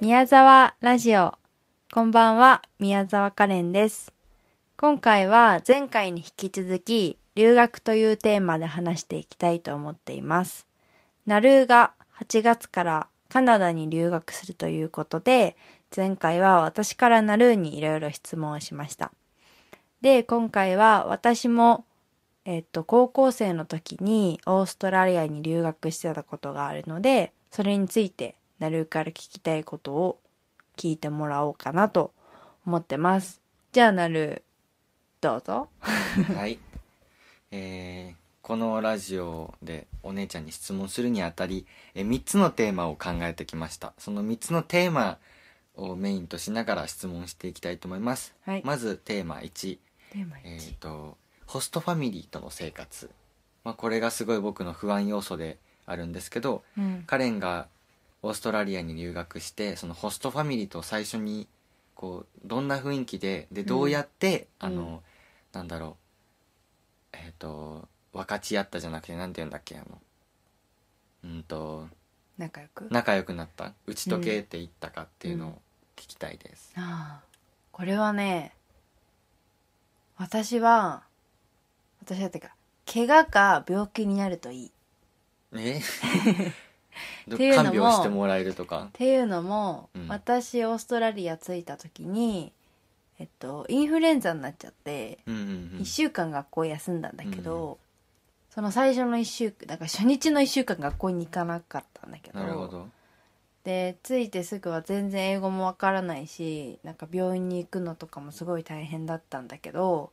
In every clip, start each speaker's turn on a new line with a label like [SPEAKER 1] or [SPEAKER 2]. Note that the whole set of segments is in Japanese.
[SPEAKER 1] 宮沢ラジオ。こんばんは、宮沢カレンです。今回は前回に引き続き、留学というテーマで話していきたいと思っています。ナルーが8月からカナダに留学するということで、前回は私からナルーにいろいろ質問をしました。で、今回は私も、えっと、高校生の時にオーストラリアに留学してたことがあるので、それについてナルーから聞きたいことを聞いてもらおうかなと思ってます。じゃあナルー、どうぞ。
[SPEAKER 2] はい、えーこのラジオでお姉ちゃんに質問するにあたり、え3つのテーマを考えてきました。その3つのテーマをメインとしながら質問していきたいと思います、
[SPEAKER 1] はい。
[SPEAKER 2] まずテーマ1
[SPEAKER 1] テーマ
[SPEAKER 2] えー、とホストファミリーとの生活、まあ、これがすごい僕の不安要素であるんですけど
[SPEAKER 1] うん。
[SPEAKER 2] カレンがオーストラリアに留学してそのホストファミリーと最初にこうどんな雰囲気ででどうやって、
[SPEAKER 1] うん。
[SPEAKER 2] あのなんだろうえっ、と分かち合ったじゃなくてなんて言うんだっけあのうんと
[SPEAKER 1] 仲良く？
[SPEAKER 2] 仲良くなった打ち解けていったかっていうのを聞きたいです、
[SPEAKER 1] ああこれはね私は私だってか怪我か病気になるといい。っ
[SPEAKER 2] え？ど
[SPEAKER 1] っていうのも
[SPEAKER 2] 看病してもらえるとか。
[SPEAKER 1] ていうのも、
[SPEAKER 2] うん。
[SPEAKER 1] 私オーストラリア着いた時にえっとインフルエンザになっちゃって、
[SPEAKER 2] うんうんうん。
[SPEAKER 1] 1週間学校休んだんだけど、その最初の1週間だから初日の1週間学校に行かなかったんだけど
[SPEAKER 2] なるほど。
[SPEAKER 1] で着いてすぐは全然英語もわからないしなんか病院に行くのとかもすごい大変だったんだけど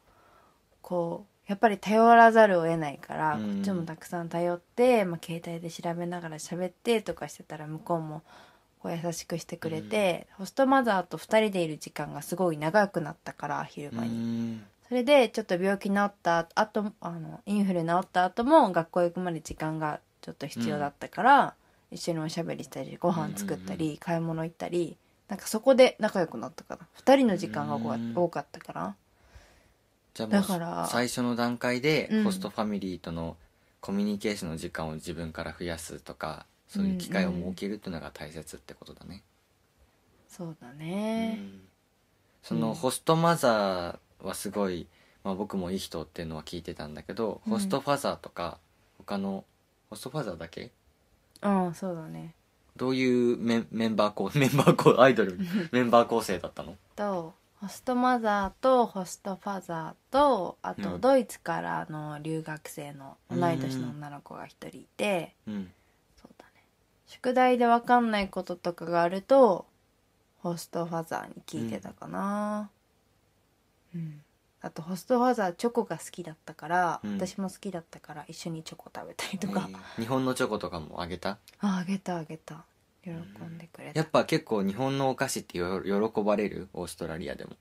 [SPEAKER 1] こうやっぱり頼らざるを得ないから、
[SPEAKER 2] うん。
[SPEAKER 1] こっちもたくさん頼って、まあ、携帯で調べながら喋ってとかしてたら向こうもこう優しくしてくれて、ホストマザーと2人でいる時間がすごい長くなったから昼
[SPEAKER 2] う
[SPEAKER 1] 間に。
[SPEAKER 2] ん。
[SPEAKER 1] それでちょっと病気治った後あのインフル治った後も学校行くまで時間がちょっと必要だったから、一緒におしゃべりしたりご飯作ったり、
[SPEAKER 2] うん。
[SPEAKER 1] 買い物行ったりなんかそこで仲良くなったから2人の時間が多かったから
[SPEAKER 2] じゃあもう
[SPEAKER 1] だから
[SPEAKER 2] 最初の段階で
[SPEAKER 1] うん。
[SPEAKER 2] ホストファミリーとのコミュニケーションの時間を自分から増やすとかそういう機会を設けるっていうのが大切ってことだね、
[SPEAKER 1] そうだ
[SPEAKER 2] う
[SPEAKER 1] ね
[SPEAKER 2] ん。その
[SPEAKER 1] うん。
[SPEAKER 2] ホストマザーはすごい、まあ、僕もいい人っていうのは聞いてたんだけど、
[SPEAKER 1] うん。
[SPEAKER 2] ホストファザーとか他のホストファザーだけ？
[SPEAKER 1] うんそうだね。
[SPEAKER 2] どういうメンメンバー構メンバー構アイドル メンバー構成だったの？
[SPEAKER 1] とホストマザーとホストファザーとあと
[SPEAKER 2] うん。
[SPEAKER 1] ドイツからの留学生の同い年の女の子が1人いて、
[SPEAKER 2] うん。
[SPEAKER 1] そうだね。宿題で分かんないこととかがあるとホストファザーに聞いてたかな。うん、あとホストファザーチョコが好きだったから、
[SPEAKER 2] うん。
[SPEAKER 1] 私も好きだったから一緒にチョコ食べたりとか、
[SPEAKER 2] えー日本のチョコとかもあげた？
[SPEAKER 1] ああげたあげた喜んでくれた。
[SPEAKER 2] やっぱ結構日本のお菓子ってよ喜ばれる？オーストラリアでも。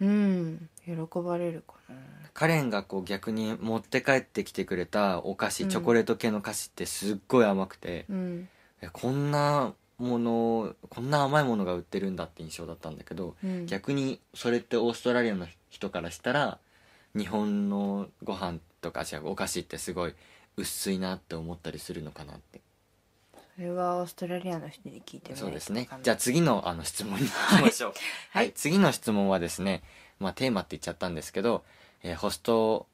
[SPEAKER 1] うん喜ばれるかな。
[SPEAKER 2] カレンがこう逆に持って帰ってきてくれたお菓子、
[SPEAKER 1] うん。
[SPEAKER 2] チョコレート系の菓子ってすっごい甘くて、
[SPEAKER 1] うん。
[SPEAKER 2] えこんなものこんな甘いものが売ってるんだって印象だったんだけど、
[SPEAKER 1] うん。
[SPEAKER 2] 逆にそれってオーストラリアの人からしたら日本のご飯とかじゃお菓子ってすごい薄いなって思ったりするのかなって
[SPEAKER 1] それはオーストラリアの人に聞いて
[SPEAKER 2] そうですね。じゃあ次のあの質問に行きましょう。
[SPEAKER 1] は
[SPEAKER 2] はい。い、次の質問はですねまあテーマって言っちゃったんですけど、えーホスト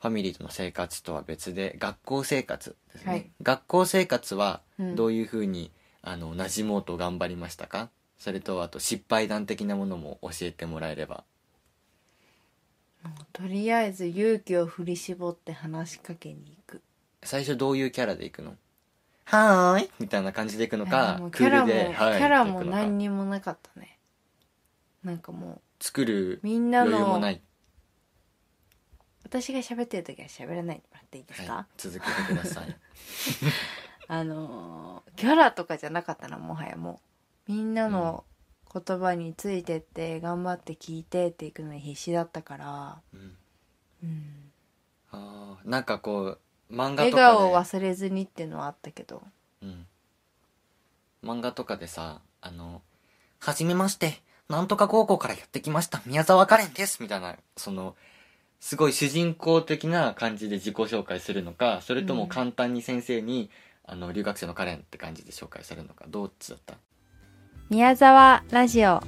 [SPEAKER 2] ファミリーとの生活とは別で学校生活ですね、
[SPEAKER 1] はい。
[SPEAKER 2] 学校生活は
[SPEAKER 1] うん。
[SPEAKER 2] どういうふうに、あの馴染もうと頑張りましたか？それとあと失敗談的なものも教えてもらえれば。
[SPEAKER 1] とりあえず勇気を振り絞って話しかけに行く。
[SPEAKER 2] 最初どういうキャラでいくの？はーい。みたいな感じでいくの
[SPEAKER 1] いや
[SPEAKER 2] か
[SPEAKER 1] もう
[SPEAKER 2] クールで
[SPEAKER 1] キャラも、
[SPEAKER 2] はい
[SPEAKER 1] キャラも何にもなかったね。なんかも
[SPEAKER 2] 作る
[SPEAKER 1] うみんなの
[SPEAKER 2] 余裕もない、
[SPEAKER 1] 私が喋ってる時は喋らないでもらっていいですか、
[SPEAKER 2] はい、続けてください。
[SPEAKER 1] あのーキャラとかじゃなかったなもはやもう。みんなの言葉についてって頑張って聞いてっていくのに必死だったから、
[SPEAKER 2] うん。
[SPEAKER 1] うん、
[SPEAKER 2] あーなんかこう漫画
[SPEAKER 1] 笑
[SPEAKER 2] とかで。
[SPEAKER 1] 顔を忘れずにっていうのはあったけど。
[SPEAKER 2] うん、漫画とかでさあの「はじめまして。なんとか高校からやってきました。宮沢カレンです」みたいなそのすごい主人公的な感じで自己紹介するのかそれとも簡単に先生に、あの留学生のカレンって感じで紹介するのかどっちだった？
[SPEAKER 1] 宮沢ラジオ